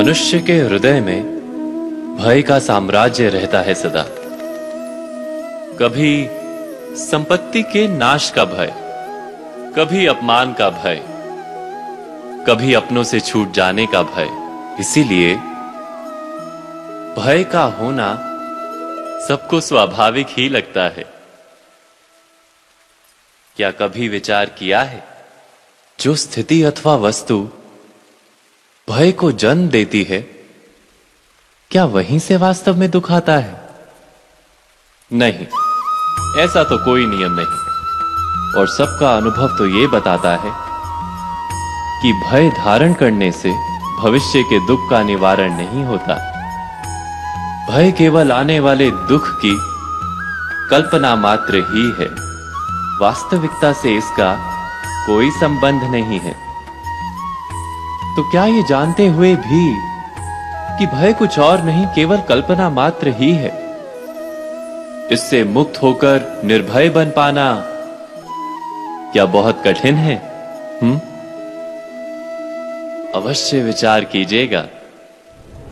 मनुष्य के हृदय में भय का साम्राज्य रहता है सदा। कभी संपत्ति के नाश का भय, कभी अपमान का भय, कभी अपनों से छूट जाने का भय। इसीलिए भय का होना सबको स्वाभाविक ही लगता है। क्या कभी विचार किया है? जो स्थिति अथवा वस्तु भय को जन्म देती है, क्या वहीं से वास्तव में दुख आता है? नहीं, ऐसा तो कोई नियम नहीं। और सबका अनुभव तो यह बताता है कि भय धारण करने से भविष्य के दुख का निवारण नहीं होता। भय केवल आने वाले दुख की कल्पना मात्र ही है। वास्तविकता से इसका कोई संबंध नहीं है। तो क्या ये जानते हुए भी कि भय कुछ और नहीं, केवल कल्पना मात्र ही है। इससे मुक्त होकर निर्भय बन पाना क्या बहुत कठिन है? हम्म? अवश्य विचार कीजिएगा।